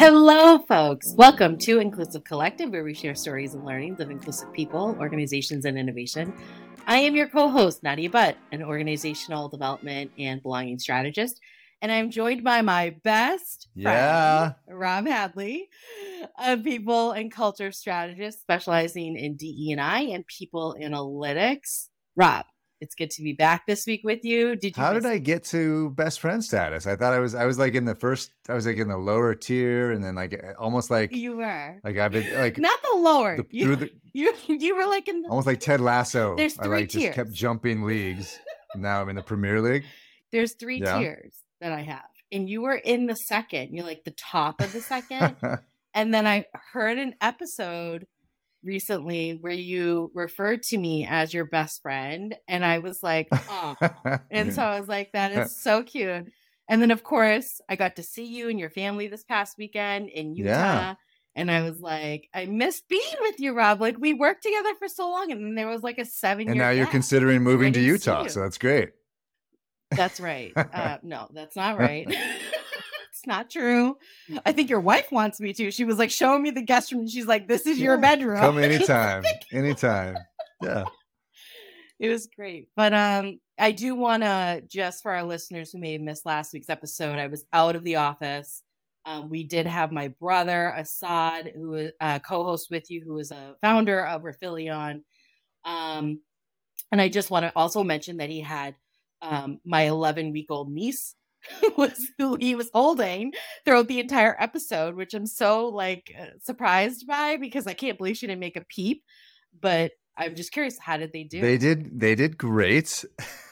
Hello, folks. Welcome to Inclusive Collective, where we share stories and learnings of inclusive people, organizations, and innovation. I am your co host, Nadia Butt, an organizational development and belonging strategist. And I'm joined by my best yeah. friend, Rob Hadley, a people and culture strategist specializing in DE&I and people analytics. Rob, it's good to be back this week with you. Did you How did I get to best friend status? I thought I was I was like in the first I was like in the lower tier and then like almost like you were. Like I've been like not the lower. The, you, the, you you were like in the, almost like Ted Lasso. There's three I like tiers. just kept jumping leagues. now I'm in the Premier League. There's three yeah. tiers that I have. And you were in the second. You're like the top of the second. and then I heard an episode recently where you referred to me as your best friend and i was like oh and so i was like that is so cute. And then of course i got to see you and your family this past weekend in utah yeah. and i was like i missed being with you rob. Like we worked together for so long and then there was like a seven and now you're considering moving to utah so that's great. That's right. Uh, no that's not right it's not true. I think your wife wants me to. She was like showing me the guest room. She's like, "This is your bedroom. Come anytime, anytime." Yeah, it was great. But um, I do want to just for our listeners who may have missed last week's episode, I was out of the office. Um, we did have my brother Assad, who is uh, co-host with you, who is a founder of Rifelion. Um, and I just want to also mention that he had um, my 11 week old niece was who he was holding throughout the entire episode, which I'm so like uh, surprised by because I can't believe she didn't make a peep. But I'm just curious, how did they do? They did. They did great.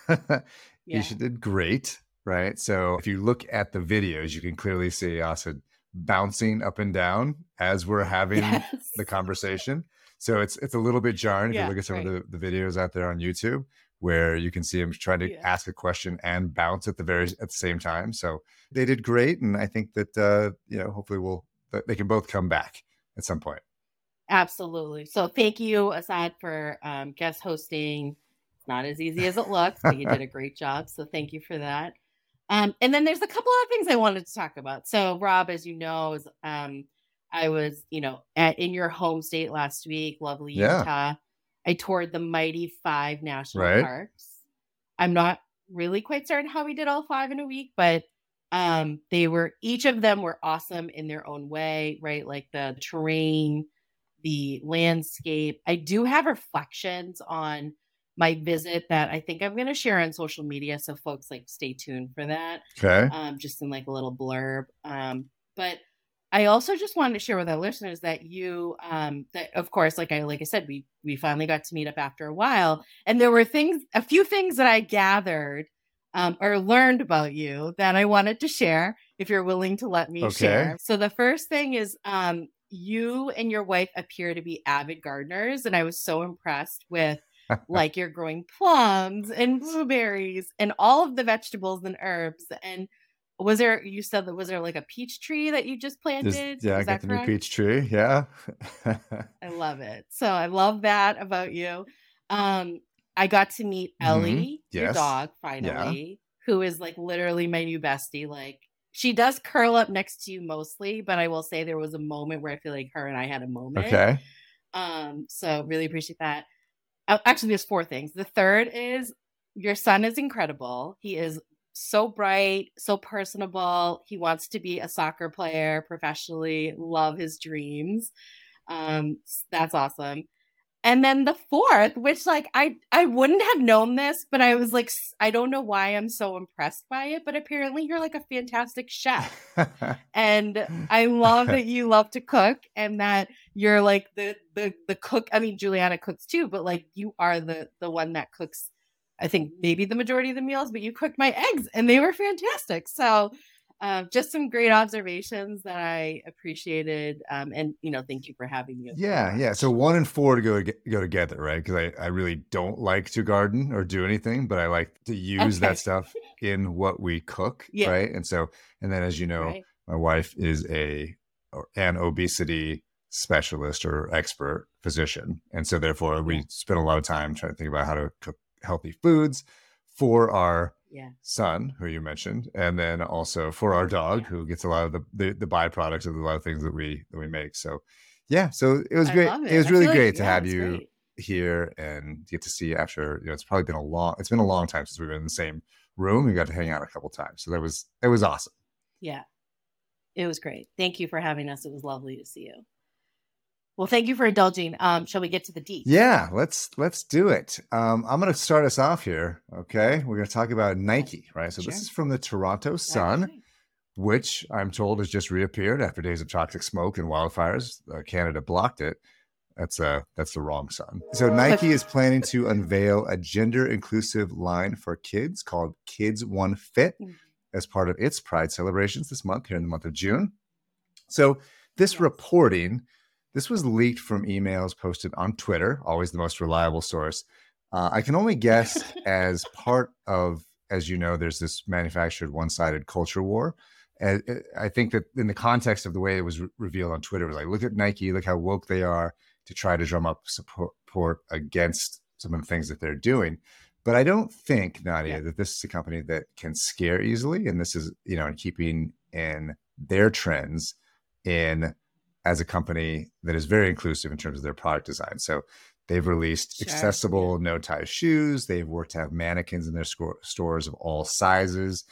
yeah. She did great, right? So if you look at the videos, you can clearly see Assad bouncing up and down as we're having yes. the conversation. So it's it's a little bit jarring yeah, if you look at some right. of the, the videos out there on YouTube where you can see him trying to yeah. ask a question and bounce at the very at the same time. So they did great, and I think that uh, you know hopefully we'll they can both come back at some point. Absolutely. So thank you, Assad, for um, guest hosting. It's not as easy as it looks, but you did a great job. So thank you for that. Um, and then there's a couple of things I wanted to talk about. So Rob, as you know, is, um, I was you know at, in your home state last week, lovely yeah. Utah. I toured the mighty five national right. parks. I'm not really quite certain how we did all five in a week, but um, they were each of them were awesome in their own way, right? Like the terrain, the landscape. I do have reflections on my visit that I think I'm going to share on social media, so folks like stay tuned for that. Okay. Um, just in like a little blurb. Um, but I also just wanted to share with our listeners that you, um, that of course, like I like I said, we we finally got to meet up after a while, and there were things, a few things that I gathered um, or learned about you that I wanted to share. If you're willing to let me okay. share. So the first thing is, um, you and your wife appear to be avid gardeners, and I was so impressed with like you're growing plums and blueberries and all of the vegetables and herbs and was there you said that was there like a peach tree that you just planted yeah Is i got the correct? new peach tree yeah i love it so i love that about you um i got to meet ellie mm-hmm. yes. your dog finally yeah. who is like literally my new bestie like she does curl up next to you mostly but i will say there was a moment where i feel like her and i had a moment okay um so really appreciate that uh, actually there's four things the third is your son is incredible. He is so bright, so personable. He wants to be a soccer player professionally, love his dreams. Um, that's awesome. And then the fourth, which like I I wouldn't have known this, but I was like I don't know why I'm so impressed by it, but apparently you're like a fantastic chef. and I love that you love to cook and that you're like the the the cook. I mean Juliana cooks too, but like you are the the one that cooks I think maybe the majority of the meals, but you cooked my eggs and they were fantastic. So uh, just some great observations that I appreciated. Um, and, you know, thank you for having me. Yeah. Yeah. So one and four to go, go together, right? Because I, I really don't like to garden or do anything, but I like to use okay. that stuff in what we cook. Yeah. Right. And so, and then as you know, right. my wife is a, an obesity specialist or expert physician. And so therefore we spend a lot of time trying to think about how to cook healthy foods for our yeah. son, who you mentioned, and then also for our dog, yeah. who gets a lot of the, the, the byproducts of a lot of things that we that we make. So, yeah, so it was great. It. it. was really great like, to yeah, have you great. here and get to see after. You know, it's probably been a long. It's been a long time since we've been in the same room. We got to hang out a couple times, so that was it was awesome. Yeah, it was great. Thank you for having us. It was lovely to see you. Well, thank you for indulging. Um, shall we get to the deep? Yeah, let's let's do it. Um, I'm going to start us off here. Okay, we're going to talk about Nike, right? So sure. this is from the Toronto Sun, right. which I'm told has just reappeared after days of toxic smoke and wildfires. Uh, Canada blocked it. That's uh that's the wrong Sun. So Nike is planning to unveil a gender inclusive line for kids called Kids One Fit mm. as part of its Pride celebrations this month here in the month of June. So this yes. reporting this was leaked from emails posted on Twitter, always the most reliable source. Uh, I can only guess as part of, as you know, there's this manufactured one sided culture war. And I think that in the context of the way it was re- revealed on Twitter, it was like, look at Nike, look how woke they are to try to drum up support against some of the things that they're doing. But I don't think, Nadia, yeah. that this is a company that can scare easily. And this is, you know, in keeping in their trends in as a company that is very inclusive in terms of their product design. So they've released sure. accessible no tie shoes. They've worked to have mannequins in their sco- stores of all sizes.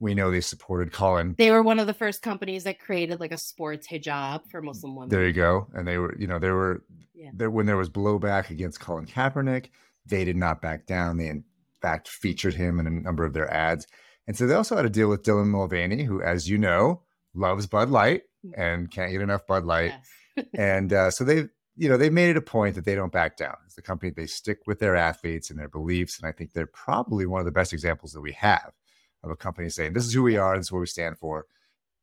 We know they supported Colin. They were one of the first companies that created like a sports hijab for Muslim women. There you go. And they were, you know, there were yeah. there when there was blowback against Colin Kaepernick, they did not back down. They in fact featured him in a number of their ads. And so they also had to deal with Dylan Mulvaney, who, as you know, loves Bud Light and can't get enough Bud Light. Yes. and uh, so they, you know, they've made it a point that they don't back down. As the company, they stick with their athletes and their beliefs. And I think they're probably one of the best examples that we have of a company saying, this is who we are, this is what we stand for.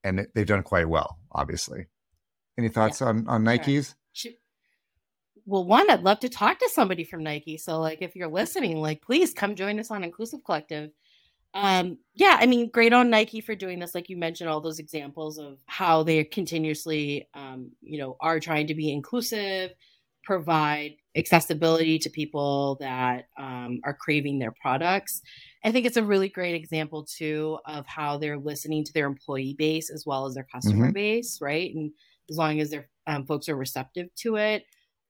And they've done quite well, obviously. Any thoughts yeah. on, on Nikes? Sure. Well, one, I'd love to talk to somebody from Nike. So, like, if you're listening, like, please come join us on Inclusive Collective um yeah i mean great on nike for doing this like you mentioned all those examples of how they continuously um you know are trying to be inclusive provide accessibility to people that um, are craving their products. I think it's a really great example too of how they're listening to their employee base as well as their customer mm-hmm. base right? And as long as their um, folks are receptive to it.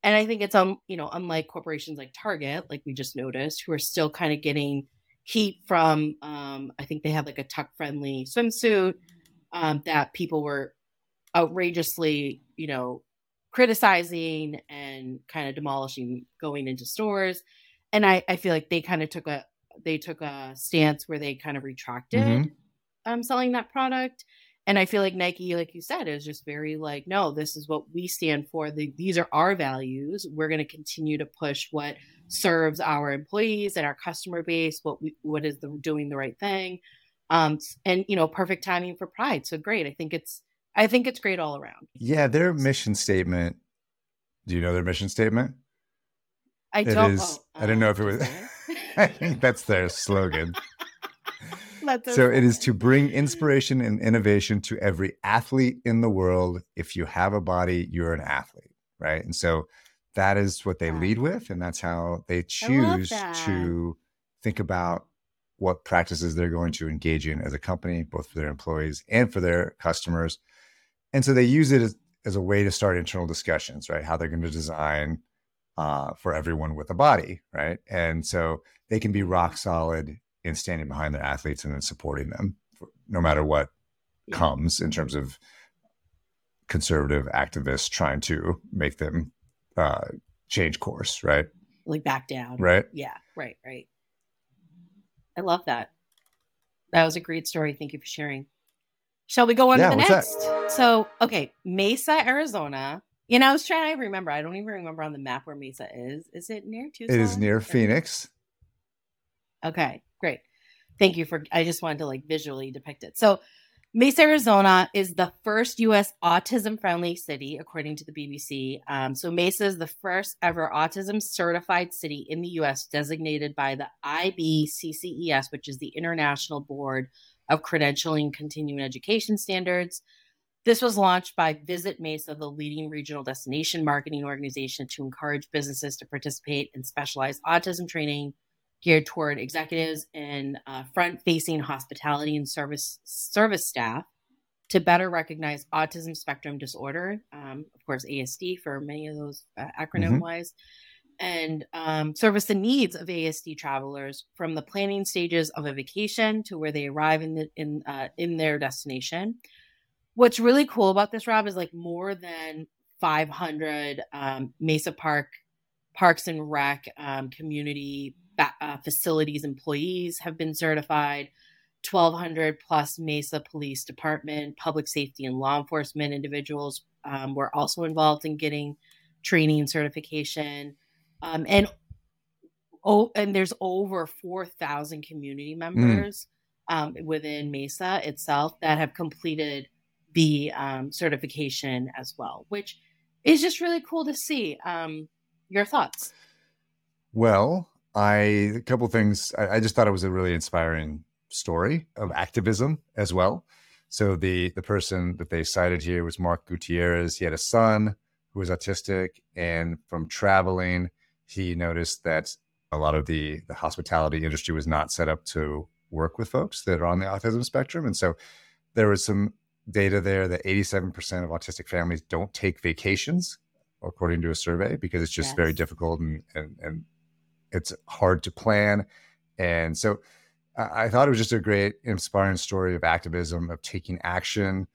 And i think it's um you know unlike corporations like target like we just noticed who are still kind of getting heat from um, I think they had like a tuck friendly swimsuit um, that people were outrageously, you know, criticizing and kind of demolishing going into stores. And I, I feel like they kind of took a they took a stance where they kind of retracted mm-hmm. um, selling that product. And I feel like Nike, like you said, is just very like, no, this is what we stand for. The, these are our values. We're going to continue to push what serves our employees and our customer base, what we, what is the, doing the right thing, um, and you know, perfect timing for Pride. So great. I think it's I think it's great all around. Yeah, their mission statement. Do you know their mission statement? I don't. Is, oh, I don't know if it was. I think that's their slogan. so it is to bring inspiration and innovation to every athlete in the world. If you have a body, you're an athlete, right? And so that is what they lead with and that's how they choose to think about what practices they're going to engage in as a company both for their employees and for their customers and so they use it as, as a way to start internal discussions right how they're going to design uh, for everyone with a body, right? And so they can be rock solid in standing behind their athletes and then supporting them, no matter what yeah. comes in terms of conservative activists trying to make them uh, change course, right? Like back down, right? Yeah, right, right. I love that. That was a great story. Thank you for sharing. Shall we go on yeah, to the next? That? So, okay, Mesa, Arizona. You know, I was trying to remember. I don't even remember on the map where Mesa is. Is it near Tucson? It is near Phoenix. Okay, great. Thank you for. I just wanted to like visually depict it. So, Mesa, Arizona is the first U.S. autism friendly city, according to the BBC. Um, so, Mesa is the first ever autism certified city in the U.S. designated by the IBCCES, which is the International Board of Credentialing Continuing Education Standards. This was launched by Visit Mesa, the leading regional destination marketing organization, to encourage businesses to participate in specialized autism training geared toward executives and uh, front-facing hospitality and service service staff to better recognize autism spectrum disorder, um, of course ASD for many of those uh, acronym mm-hmm. wise, and um, service the needs of ASD travelers from the planning stages of a vacation to where they arrive in the, in uh, in their destination what's really cool about this, Rob, is like more than 500 um, Mesa Park Parks and Rec um, community uh, facilities employees have been certified. 1,200 plus Mesa Police Department, public safety and law enforcement individuals um, were also involved in getting training certification. Um, and oh, and there's over 4,000 community hmm. members mm. um, within Mesa itself that have completed the um, certification as well, which is just really cool to see. Um, your thoughts? Well, I a couple things. I, I just thought it was a really inspiring story of activism as well. So the the person that they cited here was Mark Gutierrez. He had a son who was autistic, and from traveling, he noticed that a lot of the the hospitality industry was not set up to work with folks that are on the autism spectrum, and so there was some data there that 87% of autistic families don't take vacations, according to a survey, because it's just yes. very difficult and, and, and it's hard to plan. And so I, I thought it was just a great, inspiring story of activism, of taking action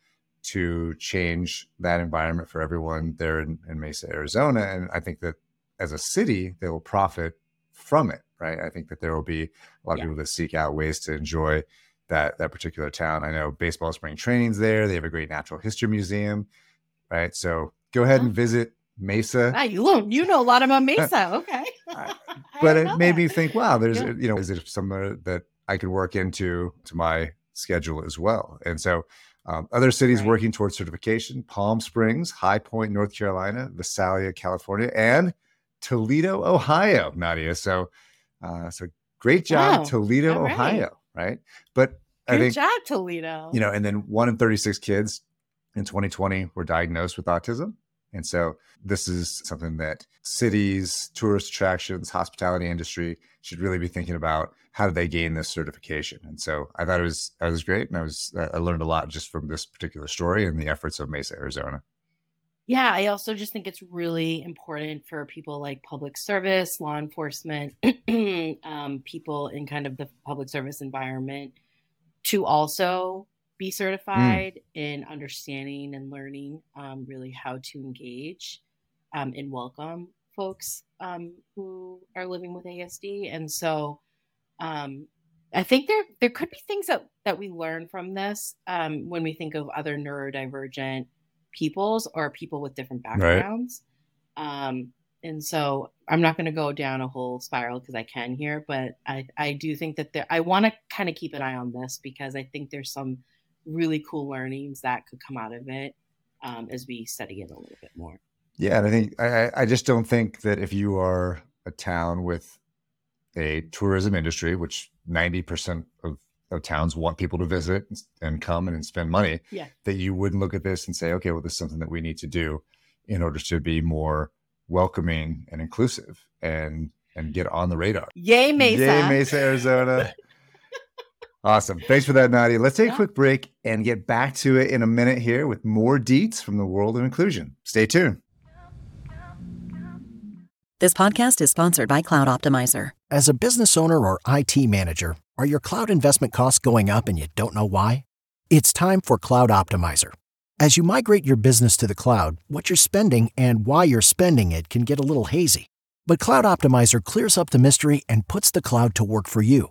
to change that environment for everyone there in, in Mesa, Arizona. And I think that as a city, they will profit from it, right? I think that there will be a lot of people that seek out ways to enjoy that that particular town. I know baseball spring training's there. They have a great natural history museum, right? So go ahead and visit Mesa. Ah, you you know a lot about Mesa, okay? But it made that. me think, wow, there's yeah. you know, is it somewhere that I could work into to my schedule as well? And so. Um, other cities right. working towards certification Palm Springs, High Point, North Carolina, Visalia, California, and Toledo, Ohio, Nadia. So, uh, so great job, wow. Toledo, right. Ohio right? But Good I think job, Toledo. You know, and then one in 36 kids in 2020 were diagnosed with autism. And so this is something that cities, tourist attractions, hospitality industry should really be thinking about how do they gain this certification. And so I thought it was that was great, and I was I learned a lot just from this particular story and the efforts of Mesa, Arizona. Yeah, I also just think it's really important for people like public service, law enforcement, um, people in kind of the public service environment to also be hmm. certified mm. in understanding and learning um, really how to engage um, and welcome folks um, who are living with ASD. And so um, I think there there could be things that, that we learn from this um, when we think of other neurodivergent peoples or people with different backgrounds. Right. Um, and so I'm not going to go down a whole spiral because I can here, but I, I do think that there, I want to kind of keep an eye on this because I think there's some really cool learnings that could come out of it um, as we study it a little bit more. Yeah. And I think, I, I just don't think that if you are a town with a tourism industry, which 90% of of towns want people to visit and come and spend money, yeah. that you wouldn't look at this and say, okay, well, this is something that we need to do in order to be more welcoming and inclusive and and get on the radar. Yay, Mesa. Yay, Mesa, Arizona. awesome. Thanks for that, Nadia. Let's take yeah. a quick break and get back to it in a minute here with more deets from the world of inclusion. Stay tuned. This podcast is sponsored by Cloud Optimizer. As a business owner or IT manager, are your cloud investment costs going up and you don't know why? It's time for Cloud Optimizer. As you migrate your business to the cloud, what you're spending and why you're spending it can get a little hazy. But Cloud Optimizer clears up the mystery and puts the cloud to work for you.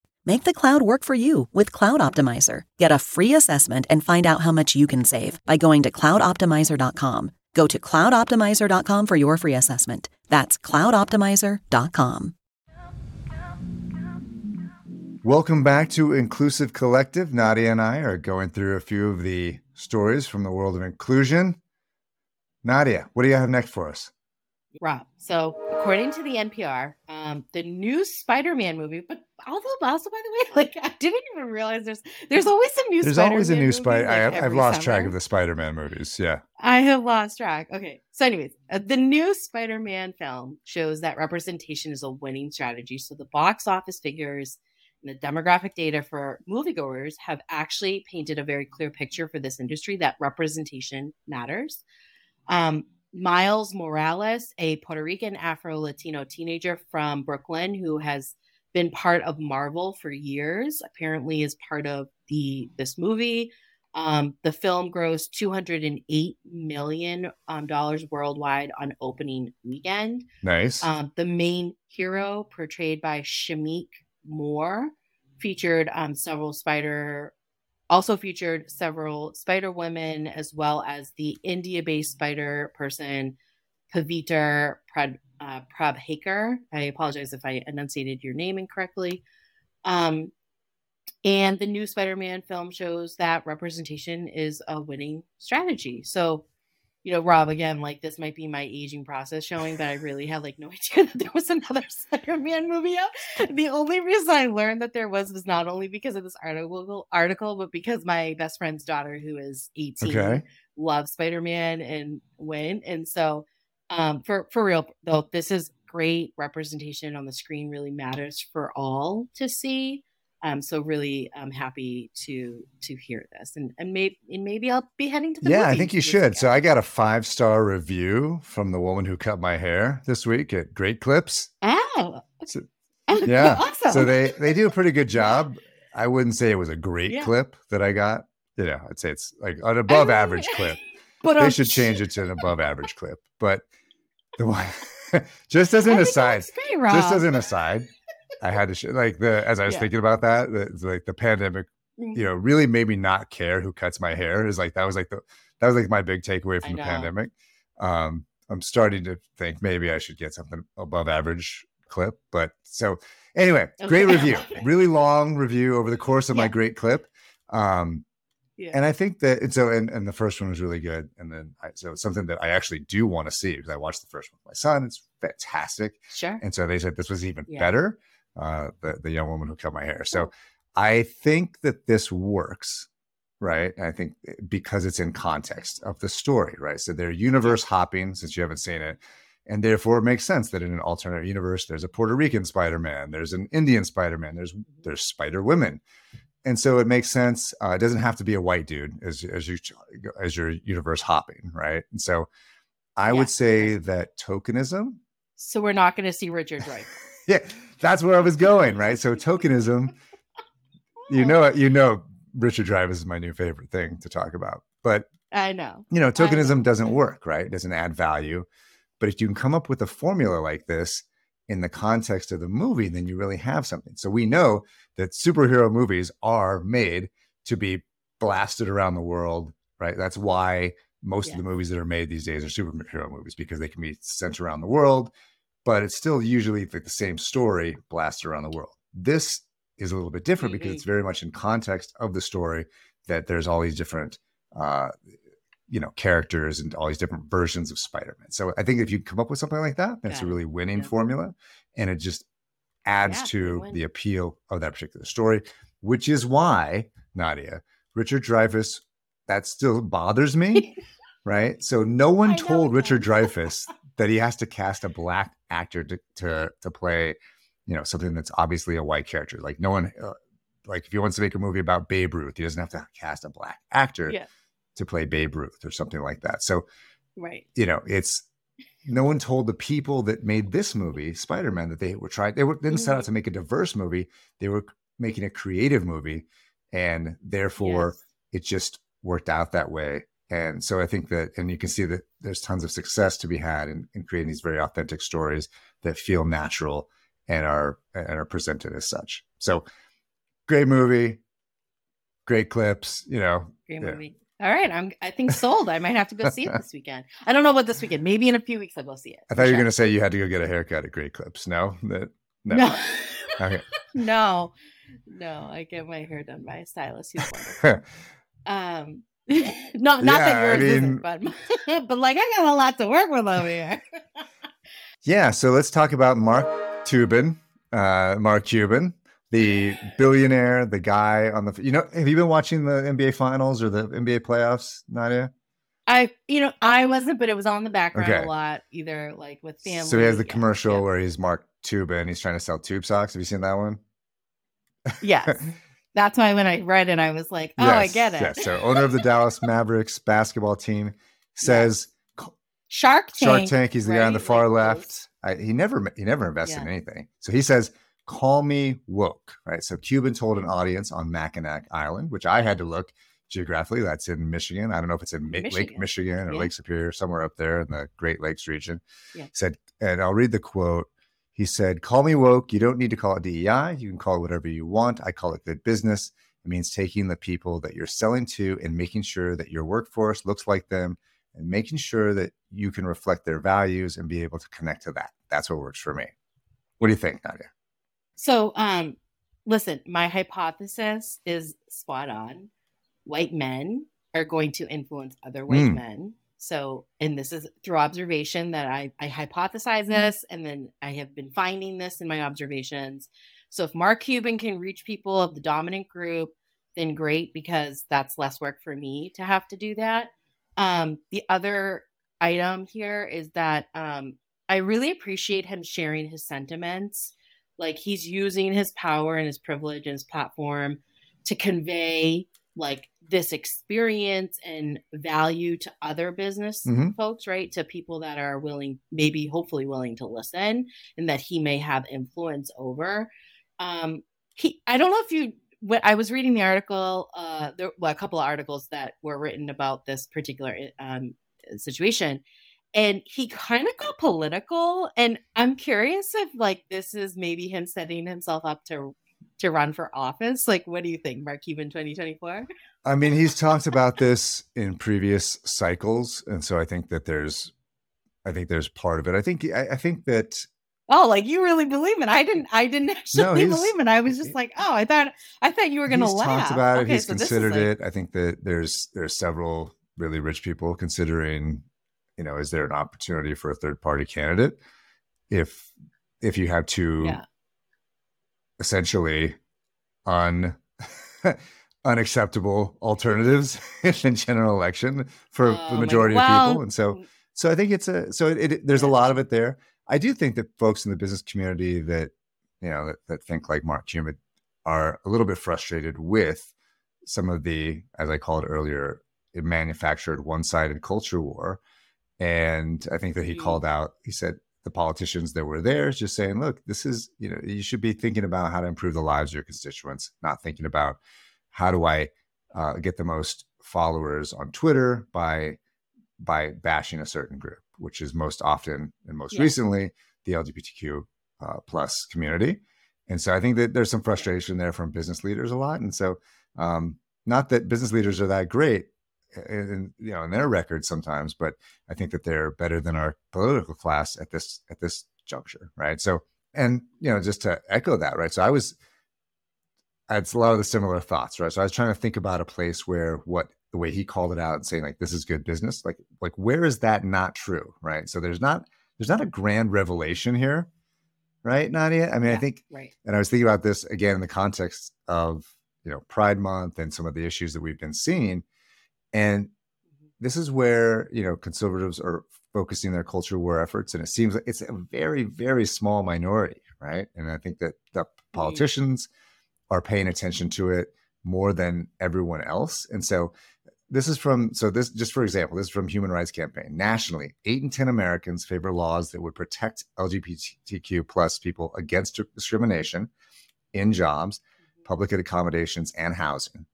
Make the cloud work for you with Cloud Optimizer. Get a free assessment and find out how much you can save by going to cloudoptimizer.com. Go to cloudoptimizer.com for your free assessment. That's cloudoptimizer.com. Welcome back to Inclusive Collective. Nadia and I are going through a few of the stories from the world of inclusion. Nadia, what do you have next for us? Rob. So, according to the NPR, um, the new Spider-Man movie, but although also by the way, like I didn't even realize there's there's always a new. There's Spider-Man always a new Spider. Like, I, have lost summer. track of the Spider-Man movies. Yeah, I have lost track. Okay, so anyways, uh, the new Spider-Man film shows that representation is a winning strategy. So the box office figures and the demographic data for moviegoers have actually painted a very clear picture for this industry that representation matters. Um, Miles Morales, a Puerto Rican Afro Latino teenager from Brooklyn who has been part of Marvel for years, apparently is part of the this movie. Um, the film grossed 208 million um, dollars worldwide on opening weekend. Nice. Um, the main hero, portrayed by Shameik Moore, featured um, several Spider also featured several Spider Women, as well as the India based Spider person, Pavitr Prad, uh, Prabhakar. I apologize if I enunciated your name incorrectly. Um, and the new Spider Man film shows that representation is a winning strategy. So you know, Rob, again, like this might be my aging process showing, but I really had like no idea that there was another Spider-Man movie out. The only reason I learned that there was was not only because of this article, article, but because my best friend's daughter, who is 18, okay. loves Spider-Man and went. And so, um, for for real though, this is great representation on the screen. Really matters for all to see. Um, so really, I'm happy to to hear this, and and maybe and maybe I'll be heading to the yeah. I think you should. So I got a five star review from the woman who cut my hair this week at Great Clips. Oh, so, yeah. awesome. So they they do a pretty good job. I wouldn't say it was a great yeah. clip that I got. You know, I'd say it's like an above average clip. But they should change it to an above average clip. But the one, just as an aside, just as an aside, I had to sh- like the as I was yeah. thinking about that, the, like the pandemic, you know, really made me not care who cuts my hair. Is like that was like the that was like my big takeaway from the pandemic. Um, I'm starting to think maybe I should get something above average clip. But so anyway, okay. great review, really long review over the course of yeah. my great clip. Um, yeah. And I think that and so and, and the first one was really good. And then I, so it's something that I actually do want to see because I watched the first one with my son. It's fantastic. Sure. And so they said this was even yeah. better uh, the, the young woman who cut my hair. So I think that this works, right? I think eh, because it's in context of the story, right? So they're universe hopping since you haven't seen it. And therefore, it makes sense that in an alternate universe, there's a Puerto Rican Spider Man, there's an Indian Spider Man, there's there's Spider Women, and so it makes sense. Uh, it doesn't have to be a white dude as as you as your universe hopping, right? And so, I yeah. would say that tokenism. So we're not going to see Richard Dreyfuss. yeah, that's where I was going, right? So tokenism, you know, you know, Richard Dreyfuss is my new favorite thing to talk about. But I know, you know, tokenism know. doesn't work, right? It doesn't add value. But if you can come up with a formula like this in the context of the movie, then you really have something. So we know that superhero movies are made to be blasted around the world, right? That's why most yeah. of the movies that are made these days are superhero movies because they can be sent around the world but it's still usually like the same story blasted around the world. This is a little bit different mm-hmm. because it's very much in context of the story that there's all these different uh, you know characters and all these different versions of spider-man so i think if you come up with something like that that's a really winning yeah. formula and it just adds yeah, to the appeal of that particular story, which is why, Nadia, Richard Dreyfuss, that still bothers me. right. So no one told Richard Dreyfuss that he has to cast a black actor to, to, to play, you know, something that's obviously a white character. Like no one, uh, like if he wants to make a movie about Babe Ruth, he doesn't have to cast a black actor yeah. To play Babe Ruth or something like that. So, right. You know, it's no one told the people that made this movie, Spider Man, that they were trying. They were, didn't set out mm-hmm. to make a diverse movie. They were making a creative movie, and therefore yes. it just worked out that way. And so I think that, and you can see that there's tons of success to be had in, in creating these very authentic stories that feel natural and are and are presented as such. So great movie, great clips. You know, great movie. All right, I'm. I think sold. I might have to go see it this weekend. I don't know about this weekend. Maybe in a few weeks I'll go see it. I thought you were going to say you had to go get a haircut at Great Clips. No, that no, no, okay. no, no. I get my hair done by a stylist who's wonderful. um, not not yeah, that yours I mean, isn't, but but like I got a lot to work with over here. yeah, so let's talk about Mark Tubin, uh, Mark Cuban the billionaire, the guy on the you know, have you been watching the NBA finals or the NBA playoffs, Nadia? I you know, I wasn't, but it was on the background okay. a lot, either like with family. So he has the yeah, commercial yeah. where he's Mark Cuban, he's trying to sell tube socks. Have you seen that one? Yes. That's why when I read it, I was like, oh, yes, I get it. Yes. So owner of the Dallas Mavericks basketball team says Shark Tank. Shark Tank, he's the right? guy on the far like left. I, he never he never invested yeah. in anything. So he says Call me woke, right? So Cuban told an audience on Mackinac Island, which I had to look geographically. That's in Michigan. I don't know if it's in Michigan. Lake Michigan or yeah. Lake Superior, somewhere up there in the Great Lakes region. Yeah. Said, and I'll read the quote. He said, Call me woke. You don't need to call it DEI. You can call it whatever you want. I call it good business. It means taking the people that you're selling to and making sure that your workforce looks like them and making sure that you can reflect their values and be able to connect to that. That's what works for me. What do you think, Nadia? So, um, listen, my hypothesis is spot on. White men are going to influence other white mm. men. So, and this is through observation that I, I hypothesize this, and then I have been finding this in my observations. So, if Mark Cuban can reach people of the dominant group, then great, because that's less work for me to have to do that. Um, the other item here is that um, I really appreciate him sharing his sentiments like he's using his power and his privilege and his platform to convey like this experience and value to other business mm-hmm. folks, right? To people that are willing, maybe hopefully willing to listen and that he may have influence over. Um, he, I don't know if you, when I was reading the article, uh, there were a couple of articles that were written about this particular um, situation and he kind of got political and i'm curious if like this is maybe him setting himself up to to run for office like what do you think mark cuban 2024 i mean he's talked about this in previous cycles and so i think that there's i think there's part of it i think i, I think that Oh, like you really believe it? I didn't. I didn't actually no, believe it. I was just like, oh, I thought. I thought you were going to laugh. Talked about it. Okay, he's so considered like... it. I think that there's there's several really rich people considering you know, is there an opportunity for a third party candidate if if you have two yeah. essentially un unacceptable alternatives in general election for oh, the oh majority of people? And so mm. so i think it's a so it, it, there's a lot of it there. I do think that folks in the business community that you know that, that think like mark Cuban are a little bit frustrated with some of the as i called earlier manufactured one-sided culture war and I think that he mm-hmm. called out, he said, the politicians that were there just saying, look, this is, you know, you should be thinking about how to improve the lives of your constituents, not thinking about how do I uh, get the most followers on Twitter by by bashing a certain group, which is most often and most yeah. recently the LGBTQ uh, plus community. And so I think that there's some frustration there from business leaders a lot. And so, um, not that business leaders are that great, in you know in their records sometimes, but I think that they're better than our political class at this at this juncture, right? So, and you know, just to echo that, right? So I was, I had a lot of the similar thoughts, right? So I was trying to think about a place where what the way he called it out and saying like this is good business, like like where is that not true, right? So there's not there's not a grand revelation here, right, Nadia? I mean, yeah, I think, right. and I was thinking about this again in the context of you know Pride Month and some of the issues that we've been seeing, and mm-hmm. this is where you know conservatives are focusing their culture war efforts, and it seems like it's a very, very small minority, right? And I think that the politicians are paying attention to it more than everyone else, and so this is from so this just for example this is from human rights campaign nationally 8 in 10 americans favor laws that would protect lgbtq plus people against discrimination in jobs mm-hmm. public accommodations and housing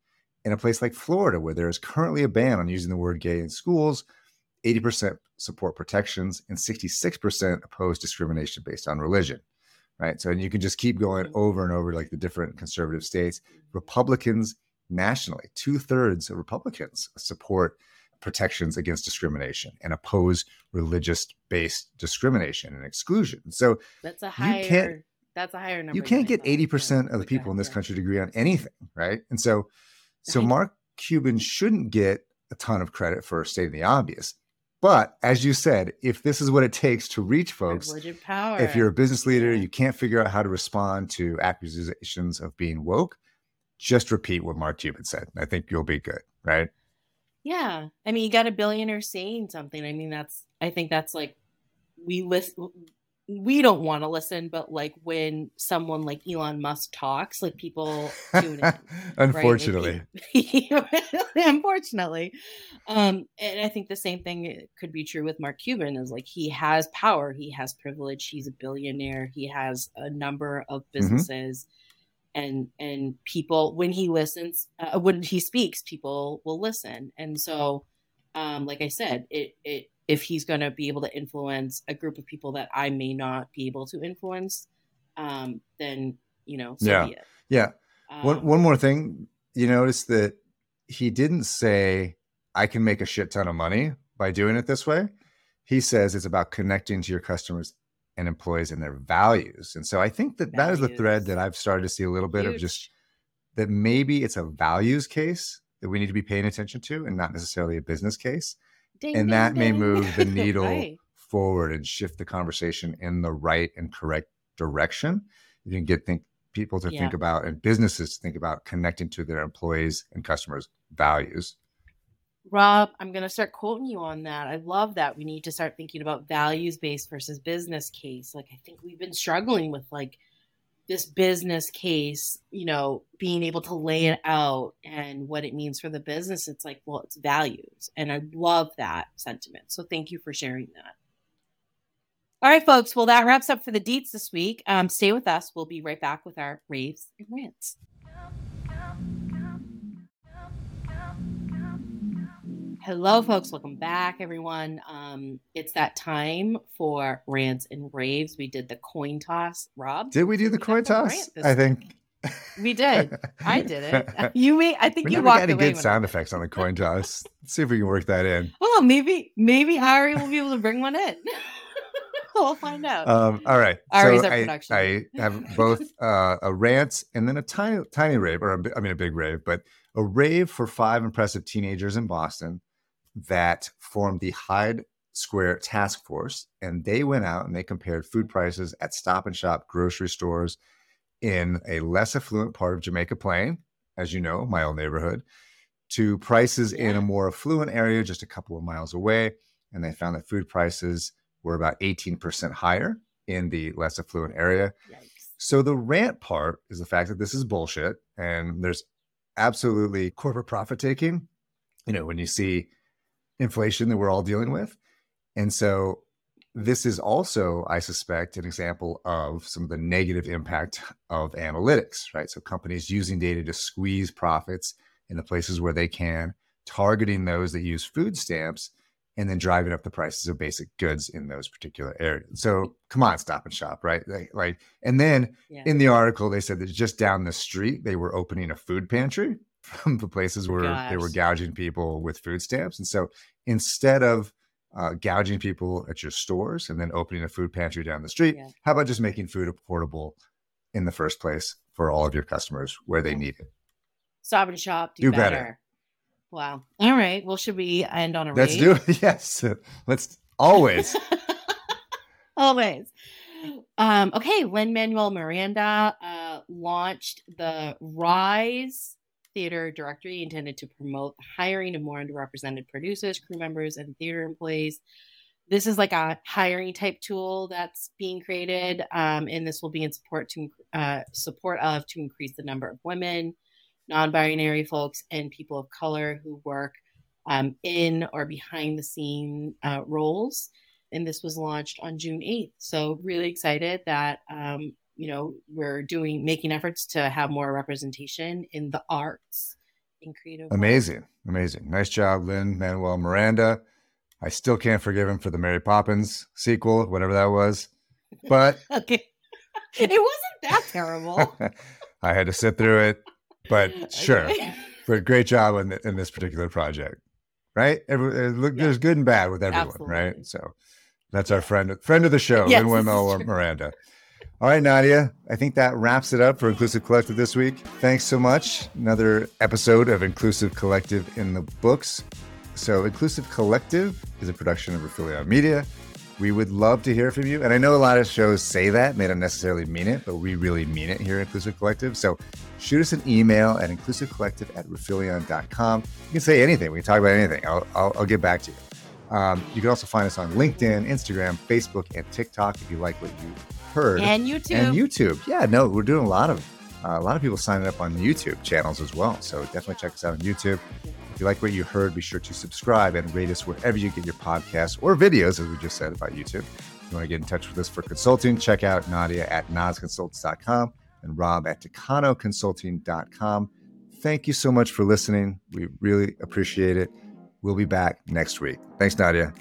in a place like florida where there is currently a ban on using the word gay in schools 80% support protections and 66% oppose discrimination based on religion right so and you can just keep going mm-hmm. over and over like the different conservative states republicans nationally. Two thirds of Republicans support protections against discrimination and oppose religious based discrimination and exclusion. So that's a higher. You can't, that's a higher number. You can't get eighty percent of the people in this country to agree on anything, right? And so, so Mark Cuban shouldn't get a ton of credit for stating the obvious. But as you said, if this is what it takes to reach folks, if you're a business leader, you can't figure out how to respond to accusations of being woke, just repeat what Mark Cuban said. I think you'll be good, right? Yeah. I mean, you got a billionaire saying something. I mean, that's, I think that's like, we listen, we don't want to listen, but like when someone like Elon Musk talks, like people tune in. Unfortunately. Unfortunately. Um, and I think the same thing could be true with Mark Cuban is like he has power, he has privilege, he's a billionaire, he has a number of mm-hmm. businesses. Mm-hmm and and people when he listens uh, when he speaks people will listen and so um like i said it it if he's going to be able to influence a group of people that i may not be able to influence um then you know so yeah yeah um, one, one more thing you notice that he didn't say i can make a shit ton of money by doing it this way he says it's about connecting to your customers and employees and their values. And so I think that values. that is the thread that I've started to see a little bit Huge. of just that maybe it's a values case that we need to be paying attention to and not necessarily a business case. Ding, and ding, that ding. may move the needle right. forward and shift the conversation in the right and correct direction. You can get think people to yeah. think about and businesses to think about connecting to their employees and customers' values. Rob, I'm going to start quoting you on that. I love that. We need to start thinking about values based versus business case. Like, I think we've been struggling with like this business case, you know, being able to lay it out and what it means for the business. It's like, well, it's values. And I love that sentiment. So thank you for sharing that. All right, folks. Well, that wraps up for the deets this week. Um, stay with us. We'll be right back with our raves and rants. Hello, folks. Welcome back, everyone. Um, it's that time for rants and raves. We did the coin toss. Rob, did we do the coin toss? I think we did. I did it. You. I think we you walked any good sound effects on the coin toss. Let's see if we can work that in. Well, maybe maybe Harry will be able to bring one in. we'll find out. Um, all right. Ari's so I, I, have both uh, a rant and then a tiny tiny rave, or a, I mean a big rave, but a rave for five impressive teenagers in Boston that formed the Hyde Square Task Force, and they went out and they compared food prices at Stop and Shop grocery stores in a less affluent part of Jamaica Plain, as you know, my old neighborhood, to prices in a more affluent area just a couple of miles away. And they found that food prices were about 18% higher in the less affluent area. Yikes. So the rant part is the fact that this is bullshit and there's absolutely corporate profit taking. You know, when you see inflation that we're all dealing with. And so this is also, I suspect, an example of some of the negative impact of analytics, right? So companies using data to squeeze profits in the places where they can, targeting those that use food stamps, and then driving up the prices of basic goods in those particular areas. So come on, stop and shop, right? Like, like and then yeah. in the article, they said that just down the street, they were opening a food pantry from the places where Gosh. they were gouging people with food stamps. And so instead of uh, gouging people at your stores and then opening a food pantry down the street, yeah. how about just making food affordable in the first place for all of your customers where they need it? Stop and shop, do, do better. better. Wow. All right. Well, should we end on a Let's rave? do it. Yes. Let's always. always. Um, okay, Lin Manuel Miranda uh, launched the Rise Theater Directory intended to promote hiring of more underrepresented producers, crew members, and theater employees. This is like a hiring type tool that's being created, um, and this will be in support to uh, support of to increase the number of women, non-binary folks, and people of color who work um, in or behind the scene uh, roles and this was launched on June 8th. So really excited that um, you know we're doing making efforts to have more representation in the arts in creative. Amazing, amazing, nice job, Lin-Manuel Miranda. I still can't forgive him for the Mary Poppins sequel, whatever that was, but okay, it wasn't that terrible. I had to sit through it, but sure. But great job in, in this particular project, right? Every, uh, look, yeah. There's good and bad with everyone, Absolutely. right? So that's our friend, friend of the show, yes, Lin Miranda. All right, Nadia, I think that wraps it up for Inclusive Collective this week. Thanks so much. Another episode of Inclusive Collective in the books. So, Inclusive Collective is a production of Rifelion Media. We would love to hear from you. And I know a lot of shows say that, and they don't necessarily mean it, but we really mean it here at Inclusive Collective. So shoot us an email at inclusivecollective at rifelion.com. You can say anything. We can talk about anything. I'll, I'll, I'll get back to you. Um, you can also find us on LinkedIn, Instagram, Facebook, and TikTok if you like what you heard. And YouTube. And YouTube. Yeah, no, we're doing a lot of uh, a lot of people signing up on YouTube channels as well. So definitely check us out on YouTube. If you like what you heard, be sure to subscribe and rate us wherever you get your podcasts or videos, as we just said about YouTube. If you want to get in touch with us for consulting, check out Nadia at NazConsultants.com and Rob at TecanoConsulting.com. Thank you so much for listening. We really appreciate it. We'll be back next week. Thanks, Nadia.